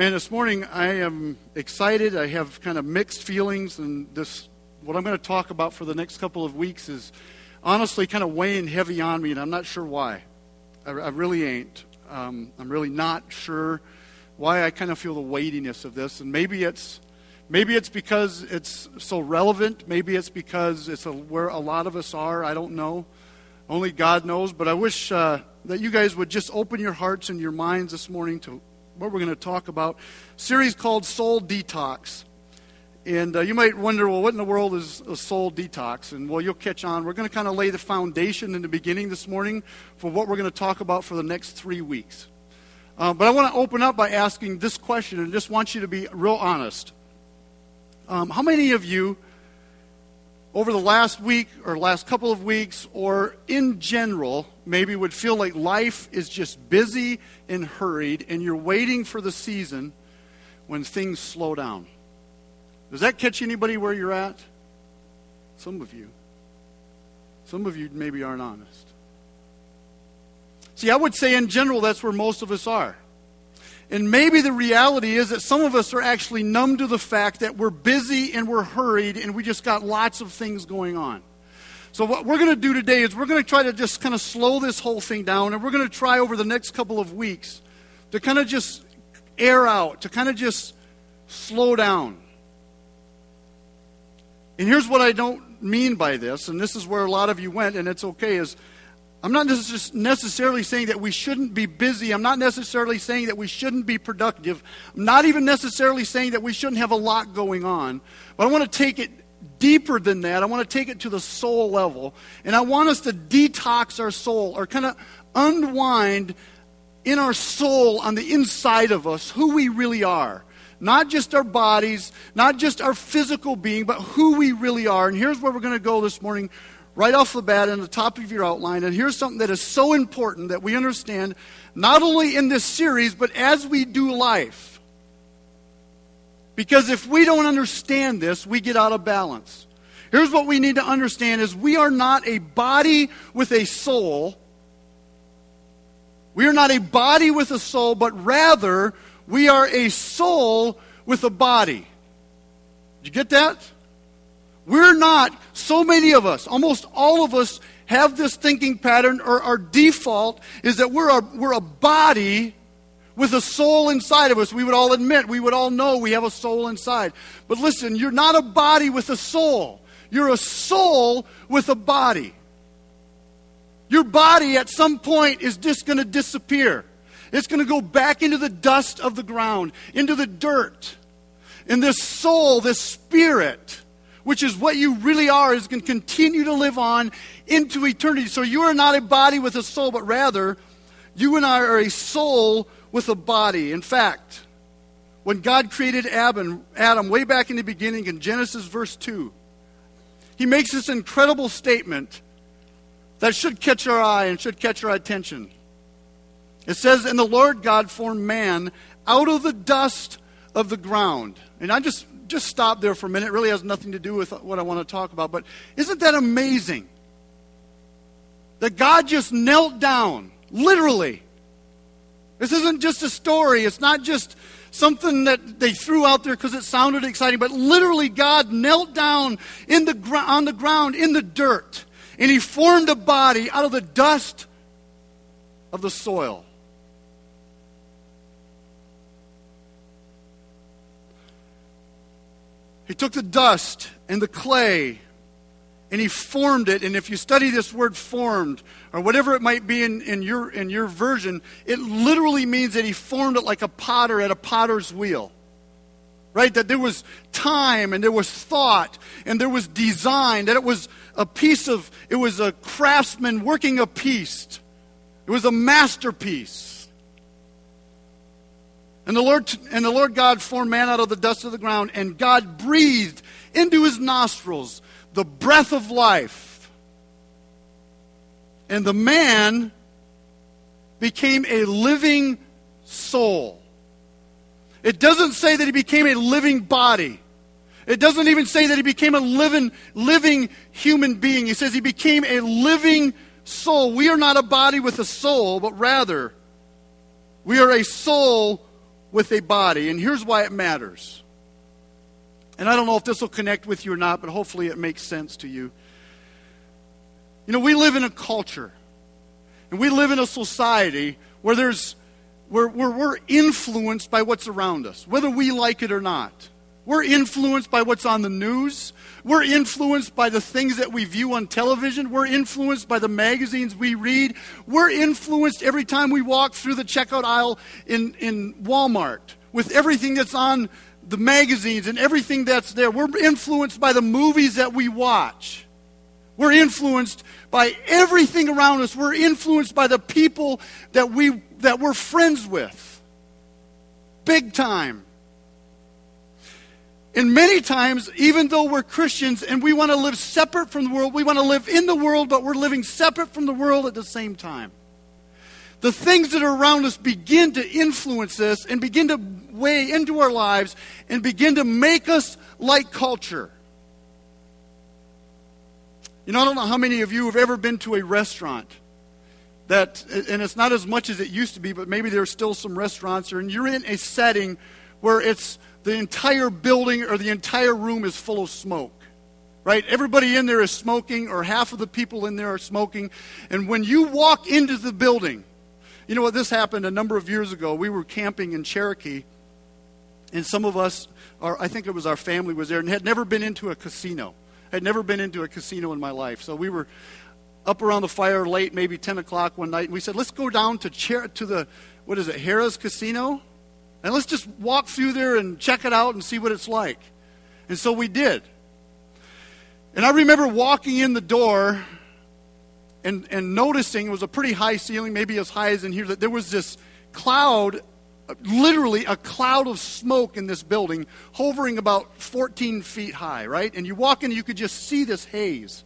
Man, this morning I am excited. I have kind of mixed feelings, and this what I'm going to talk about for the next couple of weeks is honestly kind of weighing heavy on me, and I'm not sure why. I, I really ain't. Um, I'm really not sure why I kind of feel the weightiness of this, and maybe it's maybe it's because it's so relevant. Maybe it's because it's a, where a lot of us are. I don't know. Only God knows. But I wish uh, that you guys would just open your hearts and your minds this morning to what we're going to talk about. series called Soul Detox. And uh, you might wonder, well, what in the world is a soul detox? And well, you'll catch on. We're going to kind of lay the foundation in the beginning this morning for what we're going to talk about for the next three weeks. Uh, but I want to open up by asking this question and just want you to be real honest. Um, how many of you, over the last week or last couple of weeks, or in general, maybe would feel like life is just busy and hurried, and you're waiting for the season when things slow down. Does that catch anybody where you're at? Some of you. Some of you maybe aren't honest. See, I would say in general that's where most of us are. And maybe the reality is that some of us are actually numb to the fact that we're busy and we're hurried and we just got lots of things going on. So, what we're going to do today is we're going to try to just kind of slow this whole thing down, and we're going to try over the next couple of weeks to kind of just air out, to kind of just slow down. And here's what I don't mean by this, and this is where a lot of you went, and it's okay, is I'm not necessarily saying that we shouldn't be busy. I'm not necessarily saying that we shouldn't be productive. I'm not even necessarily saying that we shouldn't have a lot going on. But I want to take it deeper than that. I want to take it to the soul level. And I want us to detox our soul or kind of unwind in our soul on the inside of us who we really are. Not just our bodies, not just our physical being, but who we really are. And here's where we're going to go this morning, right off the bat, in the top of your outline. And here's something that is so important that we understand, not only in this series, but as we do life. Because if we don't understand this, we get out of balance. Here's what we need to understand is we are not a body with a soul. We are not a body with a soul, but rather we are a soul with a body. Did you get that? We're not, so many of us, almost all of us have this thinking pattern, or our default is that we're a, we're a body with a soul inside of us. We would all admit, we would all know we have a soul inside. But listen, you're not a body with a soul, you're a soul with a body. Your body at some point is just going to disappear. It's going to go back into the dust of the ground, into the dirt. And this soul, this spirit, which is what you really are, is going to continue to live on into eternity. So you are not a body with a soul, but rather, you and I are a soul with a body. In fact, when God created Adam, Adam way back in the beginning in Genesis verse 2, he makes this incredible statement that should catch our eye and should catch our attention. It says, And the Lord God formed man out of the dust of the ground. And I just, just stop there for a minute. It really has nothing to do with what I want to talk about. But isn't that amazing? That God just knelt down, literally, this isn't just a story. It's not just something that they threw out there because it sounded exciting, but literally God knelt down in the gr- on the ground in the dirt and he formed a body out of the dust of the soil. He took the dust and the clay and he formed it. And if you study this word formed, or whatever it might be in, in, your, in your version, it literally means that he formed it like a potter at a potter's wheel. Right? That there was time and there was thought and there was design, that it was a piece of, it was a craftsman working a piece. It was a masterpiece. And the Lord and the Lord God formed man out of the dust of the ground, and God breathed into his nostrils the breath of life. And the man became a living soul. It doesn't say that he became a living body. It doesn't even say that he became a living, living human being. He says he became a living soul. We are not a body with a soul, but rather, we are a soul with a body, and here's why it matters. And I don't know if this will connect with you or not, but hopefully it makes sense to you. You know, we live in a culture, and we live in a society where there's where, where we're influenced by what's around us, whether we like it or not. We're influenced by what's on the news. We're influenced by the things that we view on television. We're influenced by the magazines we read. We're influenced every time we walk through the checkout aisle in, in Walmart with everything that's on the magazines and everything that's there. We're influenced by the movies that we watch. We're influenced by everything around us. We're influenced by the people that, we, that we're friends with. Big time. And many times, even though we're Christians and we want to live separate from the world, we want to live in the world, but we're living separate from the world at the same time. The things that are around us begin to influence us and begin to weigh into our lives and begin to make us like culture. You know, I don't know how many of you have ever been to a restaurant that, and it's not as much as it used to be, but maybe there's still some restaurants, and you're in a setting where it's the entire building or the entire room is full of smoke. Right? Everybody in there is smoking, or half of the people in there are smoking. And when you walk into the building, you know what? This happened a number of years ago. We were camping in Cherokee, and some of us, our, I think it was our family, was there and had never been into a casino. Had never been into a casino in my life. So we were up around the fire late, maybe 10 o'clock one night, and we said, let's go down to, Cher- to the, what is it, Harrah's Casino? And let's just walk through there and check it out and see what it's like. And so we did. And I remember walking in the door and, and noticing it was a pretty high ceiling, maybe as high as in here, that there was this cloud, literally a cloud of smoke in this building, hovering about 14 feet high, right? And you walk in, you could just see this haze.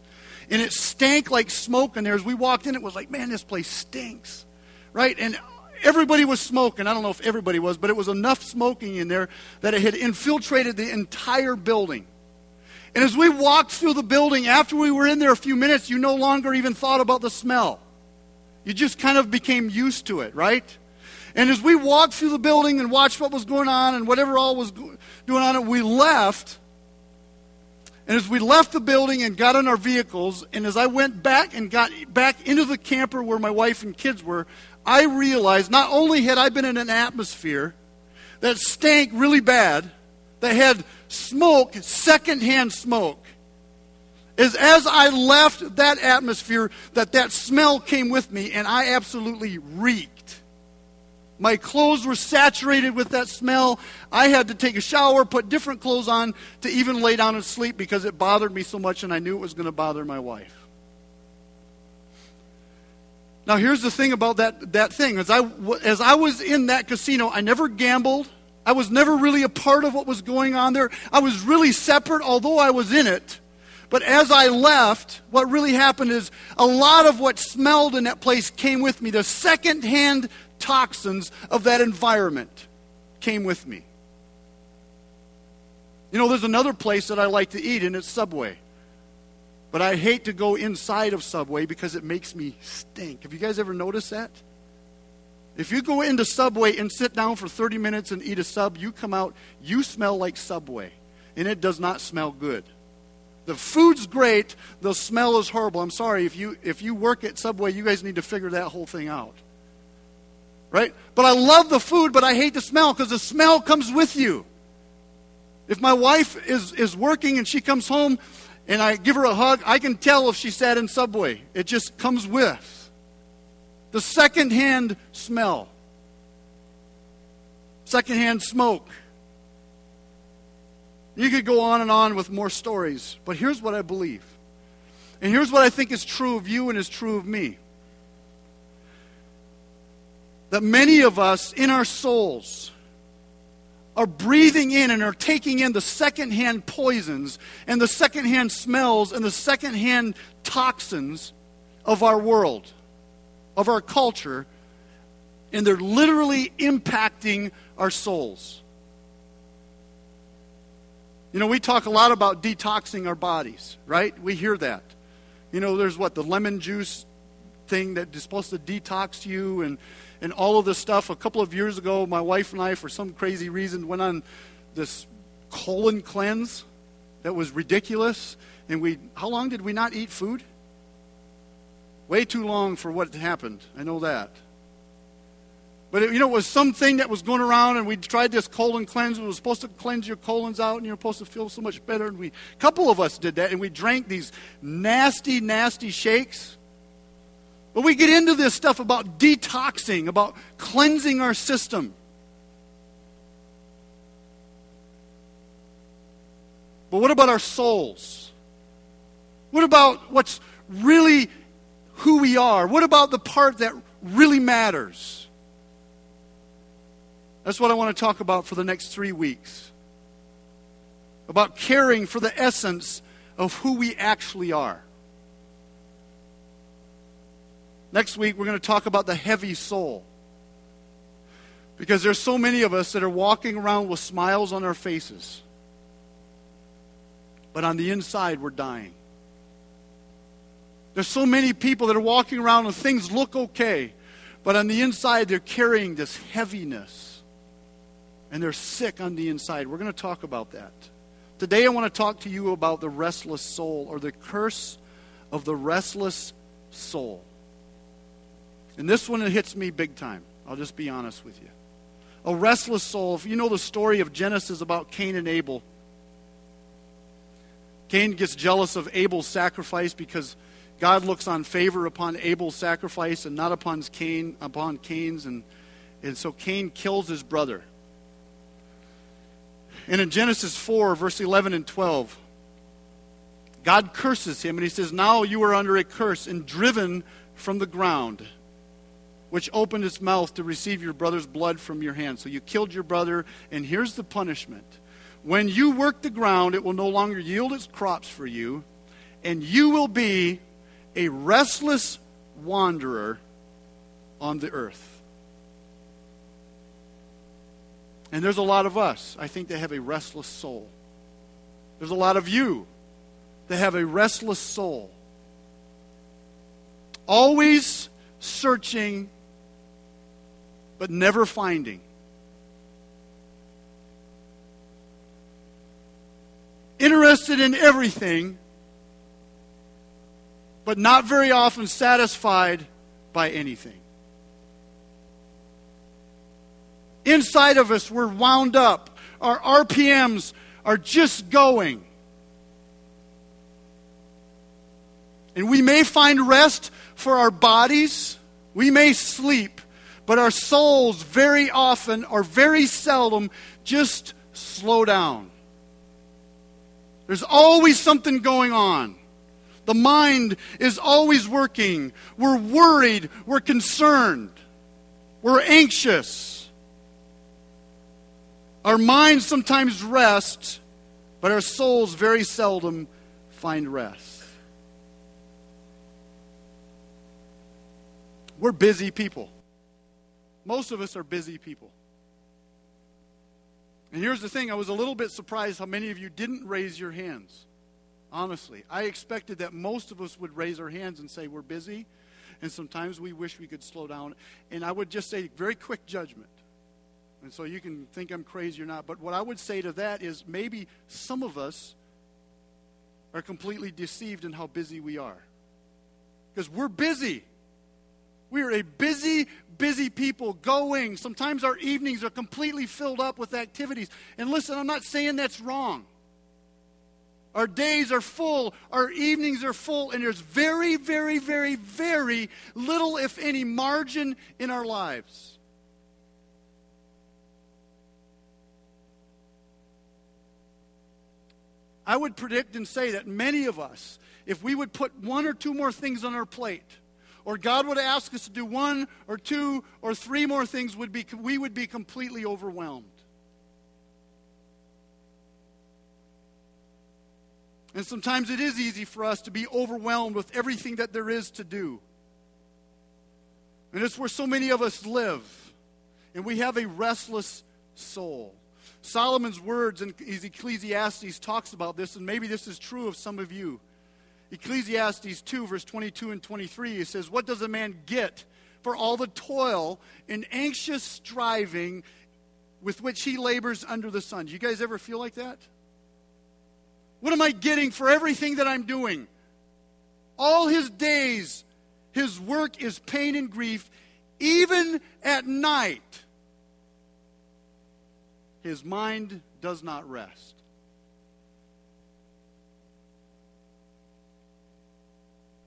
And it stank like smoke in there. As we walked in, it was like, man, this place stinks, right? And everybody was smoking. I don't know if everybody was, but it was enough smoking in there that it had infiltrated the entire building. And as we walked through the building, after we were in there a few minutes, you no longer even thought about the smell. You just kind of became used to it, right? And as we walked through the building and watched what was going on and whatever all was going on, we left. And as we left the building and got in our vehicles, and as I went back and got back into the camper where my wife and kids were, I realized not only had I been in an atmosphere that stank really bad, that had smoke, secondhand smoke, is as I left that atmosphere, that that smell came with me, and I absolutely reeked. My clothes were saturated with that smell. I had to take a shower, put different clothes on to even lay down and sleep because it bothered me so much, and I knew it was going to bother my wife. Now, here's the thing about that, that thing. As I, as I was in that casino, I never gambled. I was never really a part of what was going on there. I was really separate, although I was in it. But as I left, what really happened is a lot of what smelled in that place came with me. The secondhand toxins of that environment came with me. You know, there's another place that I like to eat, and it's Subway. But I hate to go inside of Subway because it makes me stink. Have you guys ever noticed that? If you go into Subway and sit down for 30 minutes and eat a sub, you come out, you smell like Subway. And it does not smell good. The food's great, the smell is horrible. I'm sorry, if you, if you work at Subway, you guys need to figure that whole thing out. Right? But I love the food, but I hate the smell because the smell comes with you. If my wife is, is working and she comes home and I give her a hug, I can tell if she sat in Subway. It just comes with. The secondhand smell, secondhand smoke. You could go on and on with more stories, but here's what I believe. And here's what I think is true of you and is true of me. That many of us in our souls, are breathing in and are taking in the secondhand poisons and the secondhand smells and the secondhand toxins of our world, of our culture, and they're literally impacting our souls. You know, we talk a lot about detoxing our bodies, right? We hear that. You know, there's what, the lemon juice thing that is supposed to detox you and and all of this stuff. A couple of years ago, my wife and I, for some crazy reason, went on this colon cleanse that was ridiculous. And we, how long did we not eat food? Way too long for what happened. I know that. But it, you know, it was something that was going around, and we tried this colon cleanse. It was supposed to cleanse your colons out, and you're supposed to feel so much better. And we, a couple of us did that, and we drank these nasty, nasty shakes. But we get into this stuff about detoxing, about cleansing our system. But what about our souls? What about what's really who we are? What about the part that really matters? That's what I want to talk about for the next three weeks. About caring for the essence of who we actually are. Next week, we're going to talk about the heavy soul. Because there's so many of us that are walking around with smiles on our faces. But on the inside, we're dying. There's so many people that are walking around and things look okay, but on the inside, they're carrying this heaviness. And they're sick on the inside. We're going to talk about that. Today, I want to talk to you about the restless soul or the curse of the restless soul. And this one, it hits me big time. I'll just be honest with you. A restless soul. If you know the story of Genesis about Cain and Abel, Cain gets jealous of Abel's sacrifice because God looks on favor upon Abel's sacrifice and not upon Cain, upon Cain's, and, and so Cain kills his brother. And in Genesis 4, verse 11 and 12, God curses him, and he says, Now you are under a curse and driven from the ground, which opened its mouth to receive your brother's blood from your hand. So you killed your brother, and here's the punishment. When you work the ground, it will no longer yield its crops for you, and you will be a restless wanderer on the earth. And there's a lot of us, I think, that have a restless soul. There's a lot of you that have a restless soul. Always searching, but never finding. Interested in everything, but not very often satisfied by anything. Inside of us, we're wound up. Our RPMs are just going. And we may find rest for our bodies, we may sleep, but our souls very often or very seldom just slow down. There's always something going on. The mind is always working. We're worried. We're concerned. We're anxious. Our minds sometimes rest, but our souls very seldom find rest. We're busy people. Most of us are busy people. And here's the thing I was a little bit surprised how many of you didn't raise your hands. Honestly, I expected that most of us would raise our hands and say, We're busy, and sometimes we wish we could slow down. And I would just say, very quick judgment. And so you can think I'm crazy or not. But what I would say to that is maybe some of us are completely deceived in how busy we are. Because we're busy. We are a busy, busy people going. Sometimes our evenings are completely filled up with activities. And listen, I'm not saying that's wrong. Our days are full, our evenings are full, and there's very, very, very, very little, if any, margin in our lives. I would predict and say that many of us, if we would put one or two more things on our plate, or God would ask us to do one or two or three more things, would be, we would be completely overwhelmed. And sometimes it is easy for us to be overwhelmed with everything that there is to do. And it's where so many of us live. And we have a restless soul. Solomon's words in Ecclesiastes talks about this, and maybe this is true of some of you. Ecclesiastes 2, verse 22 and 23, he says, What does a man get for all the toil and anxious striving with which he labors under the sun. Do you guys ever feel like that? What am I getting for everything that I'm doing? All his days, his work is pain and grief, even at night. His mind does not rest.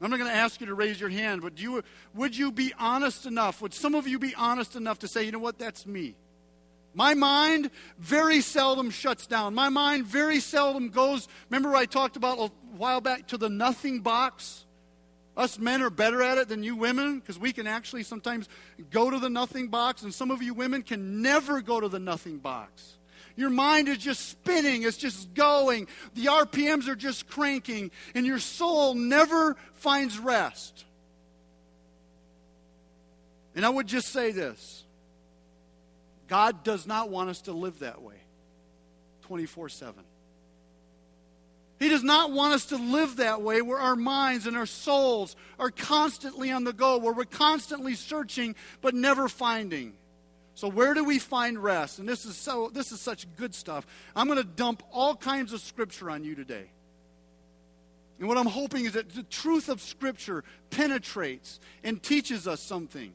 I'm not going to ask you to raise your hand, but you, would you be honest enough? Would some of you be honest enough to say, you know what, that's me? My mind very seldom shuts down. My mind very seldom goes. Remember, I talked about a while back to the nothing box? Us men are better at it than you women because we can actually sometimes go to the nothing box, and some of you women can never go to the nothing box. Your mind is just spinning, it's just going. The RPMs are just cranking, and your soul never finds rest. And I would just say this God does not want us to live that way 24 7. He does not want us to live that way where our minds and our souls are constantly on the go, where we're constantly searching but never finding. So where do we find rest? And this is so this is such good stuff. I'm going to dump all kinds of scripture on you today. And what I'm hoping is that the truth of scripture penetrates and teaches us something.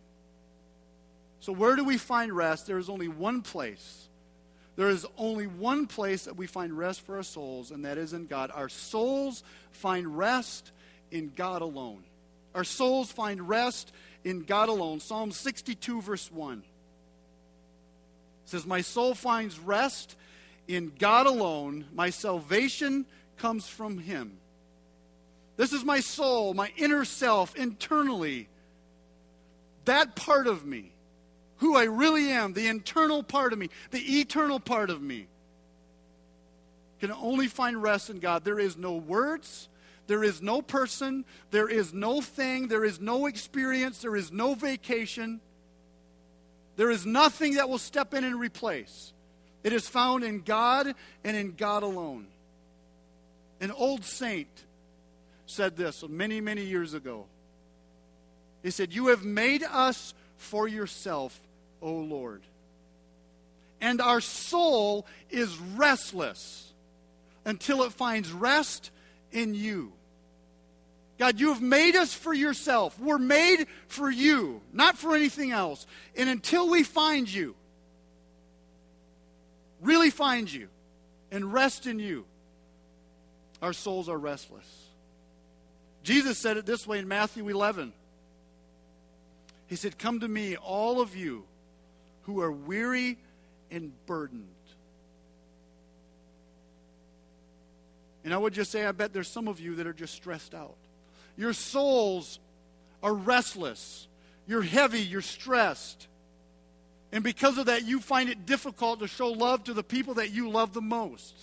So where do we find rest? There is only one place. There is only one place that we find rest for our souls, and that is in God. Our souls find rest in God alone. Our souls find rest in God alone. Psalm 62, verse 1 says, My soul finds rest in God alone. My salvation comes from Him. This is my soul, my inner self, internally. That part of me, who I really am, the internal part of me, the eternal part of me, can only find rest in God. There is no words. There is no person. There is no thing. There is no experience. There is no vacation. There is nothing that will step in and replace. It is found in God and in God alone. An old saint said this many, many years ago. He said, You have made us for yourself, O Lord. And our soul is restless until it finds rest in you. God, you have made us for yourself. We're made for you, not for anything else. And until we find you, really find you, and rest in you, our souls are restless. Jesus said it this way in Matthew 11. He said, Come to me, all of you who are weary and burdened. And I would just say, I bet there's some of you that are just stressed out. Your souls are restless. You're heavy. You're stressed. And because of that, you find it difficult to show love to the people that you love the most.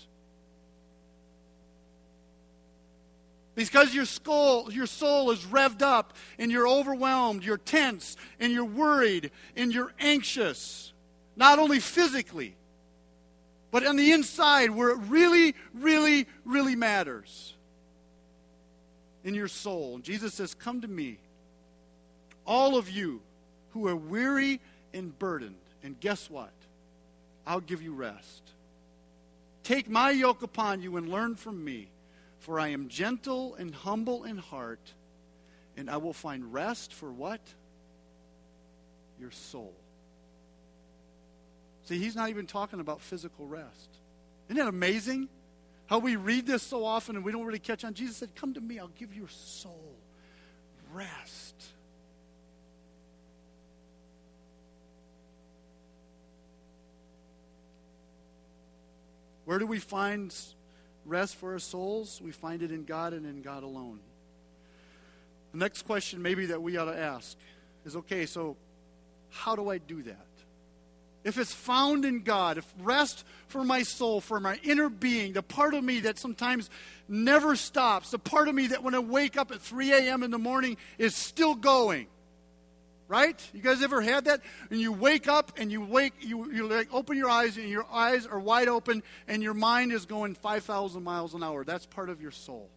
Because your soul, your soul is revved up and you're overwhelmed, you're tense, and you're worried, and you're anxious. Not only physically, but on the inside where it really, really, really matters in your soul. Jesus says, Come to me, all of you who are weary and burdened. And guess what? I'll give you rest. Take my yoke upon you and learn from me, for I am gentle and humble in heart, and I will find rest for what? Your soul. See, he's not even talking about physical rest. Isn't that amazing? How we read this so often and we don't really catch on. Jesus said, Come to me, I'll give your soul rest. Where do we find rest for our souls? We find it in God and in God alone. The next question, maybe, that we ought to ask is okay, so how do I do that? If it's found in God, if rest for my soul, for my inner being, the part of me that sometimes never stops, the part of me that when I wake up at 3 a.m. in the morning is still going. Right? You guys ever had that? And you wake up and you wake, you, you like open your eyes and your eyes are wide open and your mind is going 5,000 miles an hour. That's part of your soul.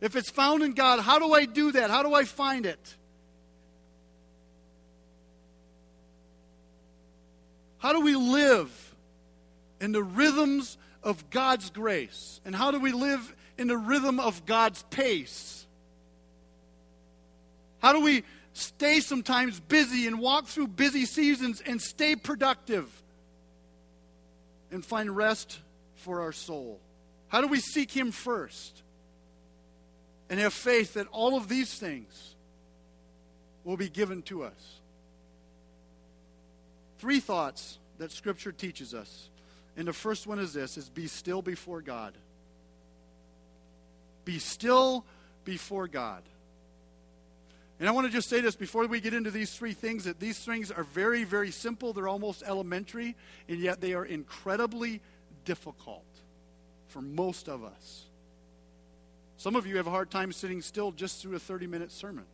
If it's found in God, how do I do that? How do I find it? How do we live in the rhythms of God's grace? And how do we live in the rhythm of God's pace? How do we stay sometimes busy and walk through busy seasons and stay productive and find rest for our soul? How do we seek Him first and have faith that all of these things will be given to us? Three thoughts that Scripture teaches us. And the first one is this is be still before God. Be still before God. And I want to just say this before we get into these three things that these things are very, very simple. They're almost elementary, and yet they are incredibly difficult for most of us. Some of you have a hard time sitting still just through a 30 minute sermon.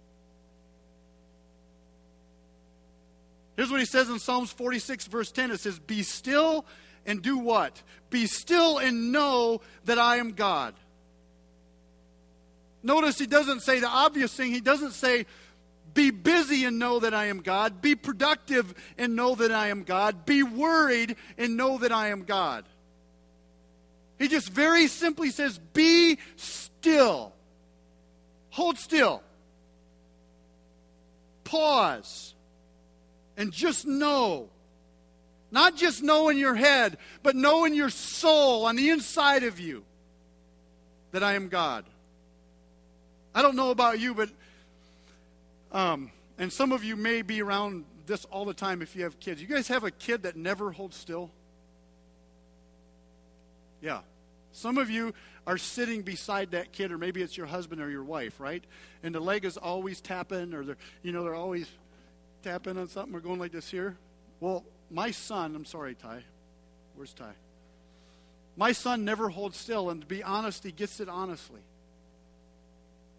Here's what he says in Psalms 46, verse 10 it says, Be still and do what? Be still and know that I am God. Notice he doesn't say the obvious thing. He doesn't say, be busy and know that I am God. Be productive and know that I am God. Be worried and know that I am God. He just very simply says, Be still. Hold still. Pause. And just know. Not just know in your head, but know in your soul, on the inside of you, that I am God. I don't know about you, but, um, and some of you may be around this all the time if you have kids. You guys have a kid that never holds still? Yeah. Some of you are sitting beside that kid, or maybe it's your husband or your wife, right? And the leg is always tapping, or they're, you know, they're always tapping on something. We're going like this here. Well, my son, I'm sorry, Ty. Where's Ty? My son never holds still, and to be honest, he gets it honestly.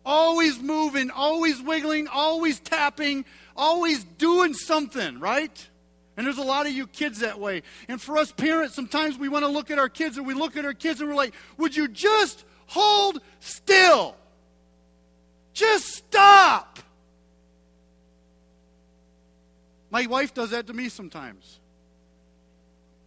Always moving, always wiggling, always tapping, always doing something, right? And there's a lot of you kids that way. And for us parents, sometimes we want to look at our kids or we look at our kids and we're like, would you just hold still? Just stop. My wife does that to me sometimes.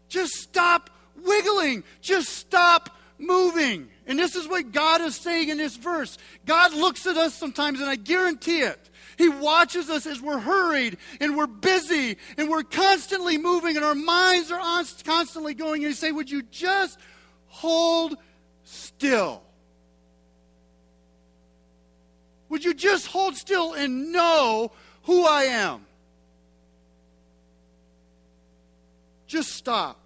Just stop wiggling. Just stop moving. And this is what God is saying in this verse. God looks at us sometimes, and I guarantee it. He watches us as we're hurried and we're busy and we're constantly moving and our minds are constantly going. And He say, Would you just hold still? Would you just hold still and know who I am? Just stop.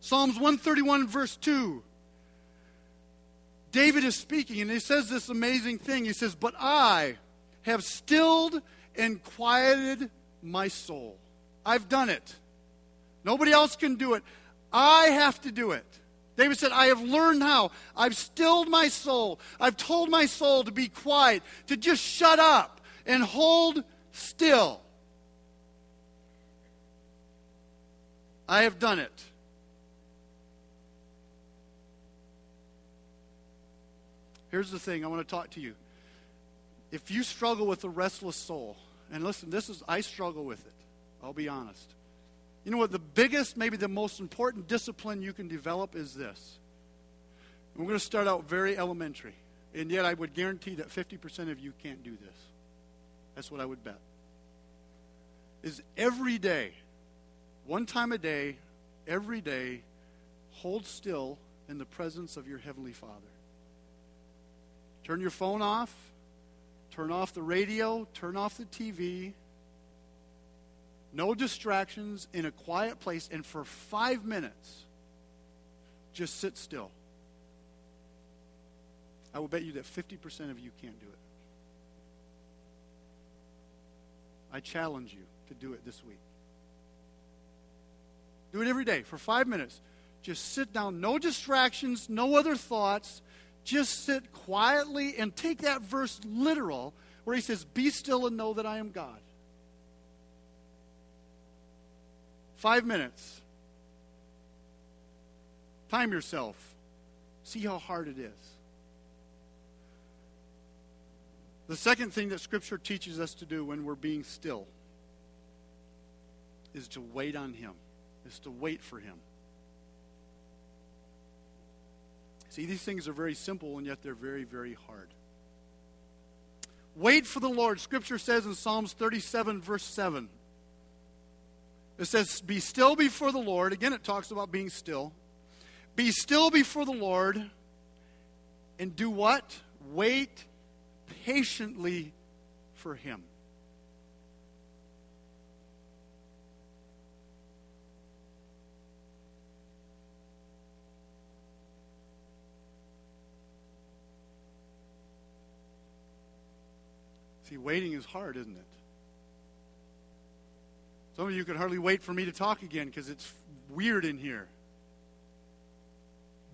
Psalms 131, verse 2. David is speaking, and he says this amazing thing. He says, But I have stilled and quieted my soul. I've done it. Nobody else can do it. I have to do it. David said, I have learned how. I've stilled my soul. I've told my soul to be quiet, to just shut up and hold still. I have done it. Here's the thing I want to talk to you. If you struggle with a restless soul, and listen, this is, I struggle with it. I'll be honest. You know what? The biggest, maybe the most important discipline you can develop is this. We're going to start out very elementary. And yet, I would guarantee that 50% of you can't do this. That's what I would bet. Is every day, one time a day, every day, hold still in the presence of your Heavenly Father. Turn your phone off. Turn off the radio. Turn off the TV. No distractions in a quiet place. And for five minutes, just sit still. I will bet you that 50% of you can't do it. I challenge you to do it this week. Do it every day for five minutes. Just sit down, no distractions, no other thoughts just sit quietly and take that verse literal where he says, Be still and know that I am God. Five minutes. Time yourself. See how hard it is. The second thing that Scripture teaches us to do when we're being still is to wait on Him, is to wait for Him. See, these things are very simple, and yet they're very, very hard. Wait for the Lord. Scripture says in Psalms 37, verse 7. It says, Be still before the Lord. Again, it talks about being still. Be still before the Lord and do what? Wait patiently for Him. See, waiting is hard, isn't it? Some of you could hardly wait for me to talk again because it's weird in here.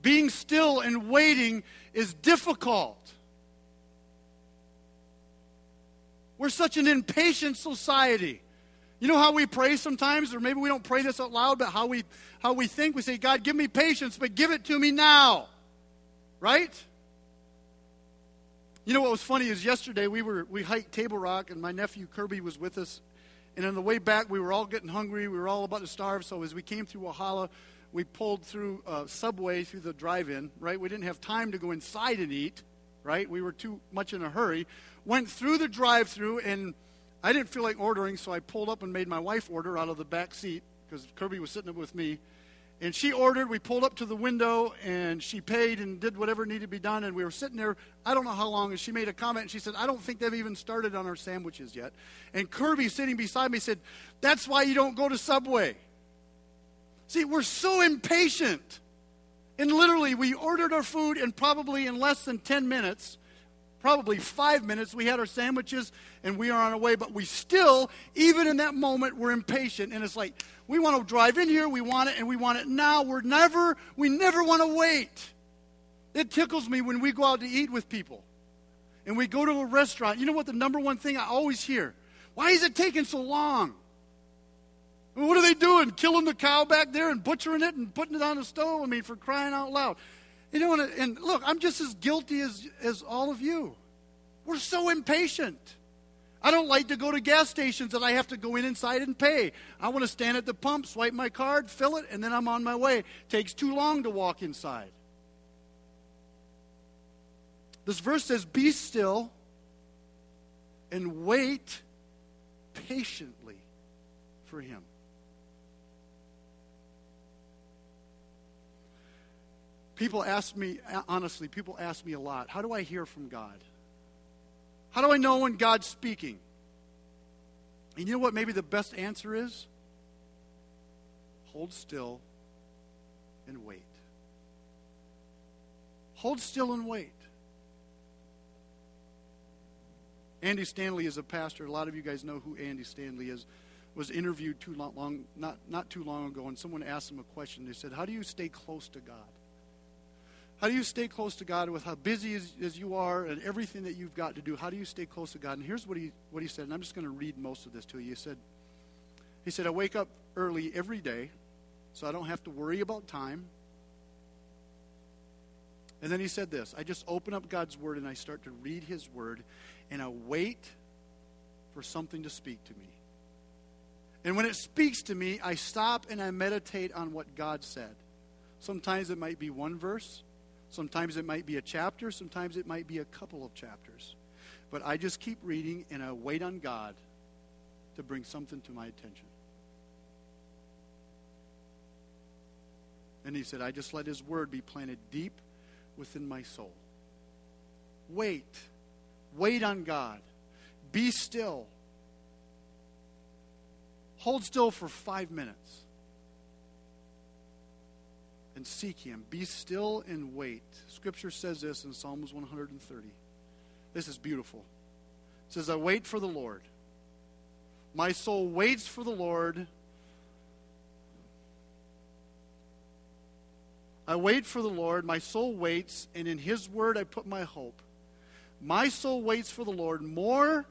Being still and waiting is difficult. We're such an impatient society. You know how we pray sometimes, or maybe we don't pray this out loud, but how we how we think. We say, God, give me patience, but give it to me now. Right? You know what was funny is yesterday we were we hiked Table Rock and my nephew Kirby was with us. And on the way back we were all getting hungry, we were all about to starve, so as we came through Walhalla, we pulled through a Subway through the drive-in, right? We didn't have time to go inside and eat, right? We were too much in a hurry. Went through the drive-through and I didn't feel like ordering, so I pulled up and made my wife order out of the back seat because Kirby was sitting up with me. And she ordered, we pulled up to the window, and she paid and did whatever needed to be done. And we were sitting there, I don't know how long, and she made a comment, and she said, I don't think they've even started on our sandwiches yet. And Kirby, sitting beside me, said, That's why you don't go to Subway. See, we're so impatient. And literally, we ordered our food, and probably in less than 10 minutes, probably five minutes, we had our sandwiches and we are on our way. But we still, even in that moment, we're impatient. And it's like, we want to drive in here, we want it, and we want it now. We're never, we never want to wait. It tickles me when we go out to eat with people and we go to a restaurant. You know what the number one thing I always hear? Why is it taking so long? What are they doing? Killing the cow back there and butchering it and putting it on the stove? I mean, for crying out loud. You know, and look, I'm just as guilty as, as all of you. We're so impatient. I don't like to go to gas stations that I have to go in inside and pay. I want to stand at the pump, swipe my card, fill it, and then I'm on my way. Takes too long to walk inside. This verse says, Be still and wait patiently for him. People ask me, honestly, people ask me a lot, how do I hear from God? How do I know when God's speaking? And you know what maybe the best answer is? Hold still and wait. Hold still and wait. Andy Stanley is a pastor. A lot of you guys know who Andy Stanley is. Was interviewed too long, not, not too long ago, and someone asked him a question. They said, How do you stay close to God? How do you stay close to God with how busy as, as, you are and everything that you've got to do? How do you stay close to God? And here's what he, what he said, and I'm just going to read most of this to you. He said, he said, I wake up early every day so I don't have to worry about time. And then he said this I just open up God's Word and I start to read His Word and I wait for something to speak to me. And when it speaks to me, I stop and I meditate on what God said. Sometimes it might be one verse, Sometimes it might be a chapter, sometimes it might be a couple of chapters. But I just keep reading and I wait on God to bring something to my attention. And he said, I just let his word be planted deep within my soul. Wait. Wait on God. Be still. Hold still for five minutes and seek him. Be still and wait. Scripture says this in Psalms 130. This is beautiful. It says, I wait for the Lord. My soul waits for the Lord. I wait for the Lord. My soul waits, and in his word I put my hope. My soul waits for the Lord more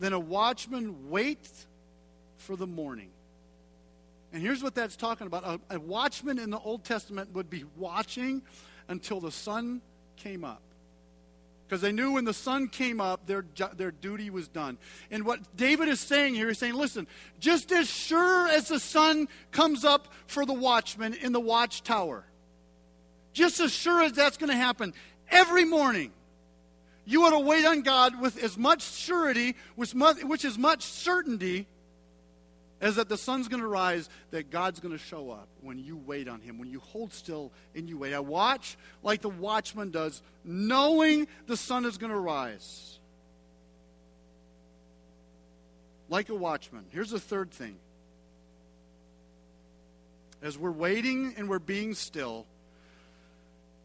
than a watchman waits for the morning. And here's what that's talking about a, a, watchman in the Old Testament would be watching until the sun came up. because they knew when the sun came up, their, their duty was done. And what David is saying here is saying, listen, just as sure as the sun comes up for the watchman in the watchtower, just as sure as that's going to happen every morning, you ought to wait on God with as much surety, which, which is much certainty is that the sun's going to rise, that God's going to show up when you wait on Him, when you hold still and you wait. I watch like the watchman does, knowing the sun is going to rise. Like a watchman. Here's the third thing. As we're waiting and we're being still,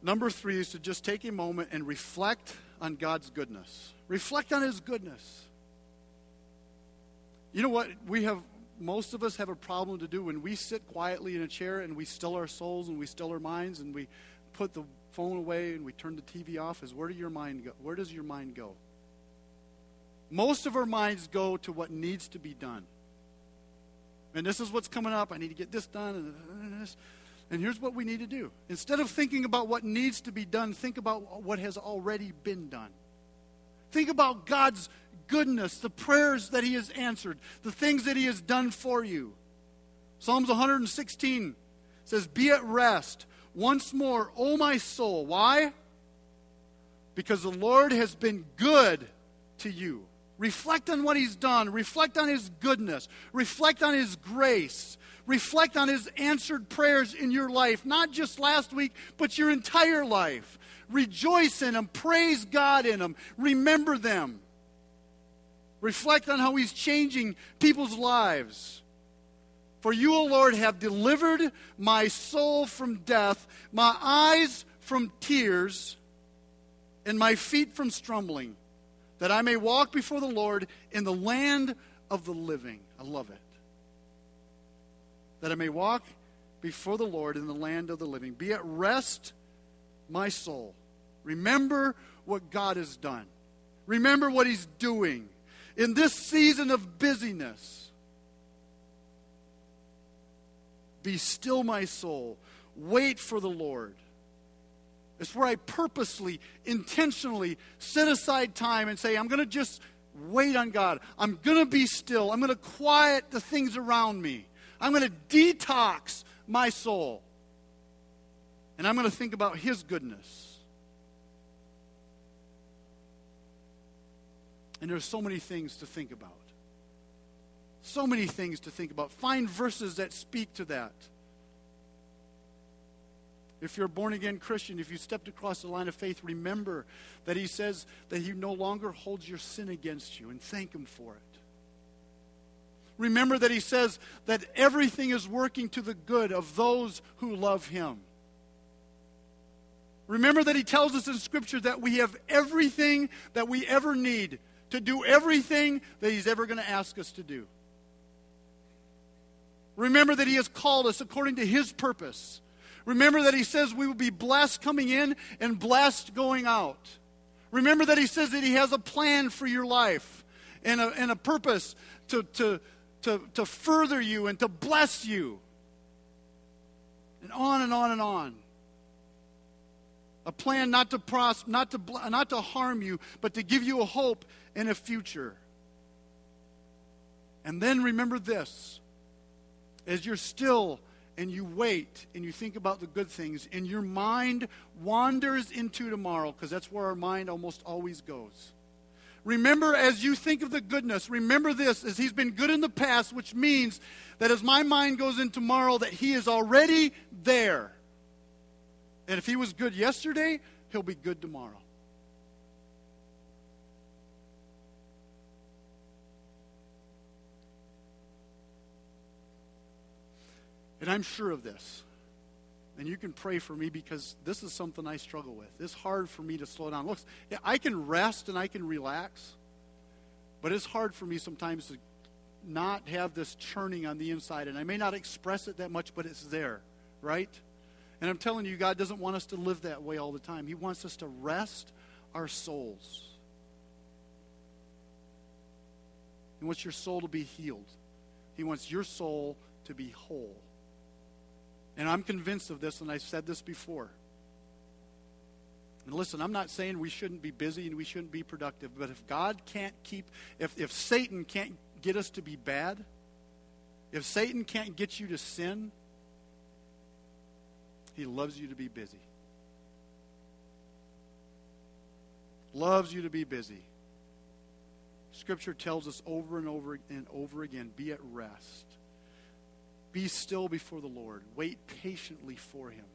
number three is to just take a moment and reflect on God's goodness. Reflect on His goodness. You know what? We have most of us have a problem to do when we sit quietly in a chair and we still our souls and we still our minds and we put the phone away and we turn the TV off is where do your mind go? Where does your mind go? Most of our minds go to what needs to be done. And this is what's coming up. I need to get this done and this. And here's what we need to do. Instead of thinking about what needs to be done, think about what has already been done. Think about God's goodness, the prayers that He has answered, the things that He has done for you. Psalms 116 says, Be at rest once more, O my soul. Why? Because the Lord has been good to you. Reflect on what He's done. Reflect on His goodness. Reflect on His grace. Reflect on His answered prayers in your life, not just last week, but your entire life. Rejoice in them. Praise God in them. Remember them. Reflect on how He's changing people's lives. For you, O Lord, have delivered my soul from death, my eyes from tears, and my feet from stumbling, that I may walk before the Lord in the land of the living. I love it. That I may walk before the Lord in the land of the living. Be at rest, my soul. Remember what God has done. Remember what He's doing in this season of busyness. Be still, my soul. Wait for the Lord. It's where I purposely, intentionally set aside time and say, I'm going to just wait on God. I'm going to be still. I'm going to quiet the things around me. I'm going to detox my soul. And I'm going to think about His goodness. And there's so many things to think about. So many things to think about. Find verses that speak to that. If you're a born again Christian, if you stepped across the line of faith, remember that He says that He no longer holds your sin against you and thank Him for it. Remember that He says that everything is working to the good of those who love Him. Remember that He tells us in Scripture that we have everything that we ever need to do everything that He's ever going to ask us to do. Remember that He has called us according to His purpose. Remember that He says we will be blessed coming in and blessed going out. Remember that He says that He has a plan for your life and a, and a purpose to, to, to, to further you and to bless you. And on and on and on a plan not to prosper, not to, not to harm you, but to give you a hope and a future. And then remember this as you're still and you wait and you think about the good things, and your mind wanders into tomorrow, because that's where our mind almost always goes. Remember, as you think of the goodness, remember this, as He's been good in the past, which means that as my mind goes in tomorrow, that He is already there. And if he was good yesterday, he'll be good tomorrow. And I'm sure of this. And you can pray for me because this is something I struggle with. It's hard for me to slow down. Look, I can rest and I can relax, but it's hard for me sometimes to not have this churning on the inside. And I may not express it that much, but it's there, right? And I'm telling you, God doesn't want us to live that way all the time. He wants us to rest our souls. He wants your soul to be healed, He wants your soul to be whole. And I'm convinced of this, and I've said this before. And listen, I'm not saying we shouldn't be busy and we shouldn't be productive, but if God can't keep, if, if Satan can't get us to be bad, if Satan can't get you to sin, he loves you to be busy. Loves you to be busy. Scripture tells us over and over and over again be at rest. Be still before the Lord. Wait patiently for him.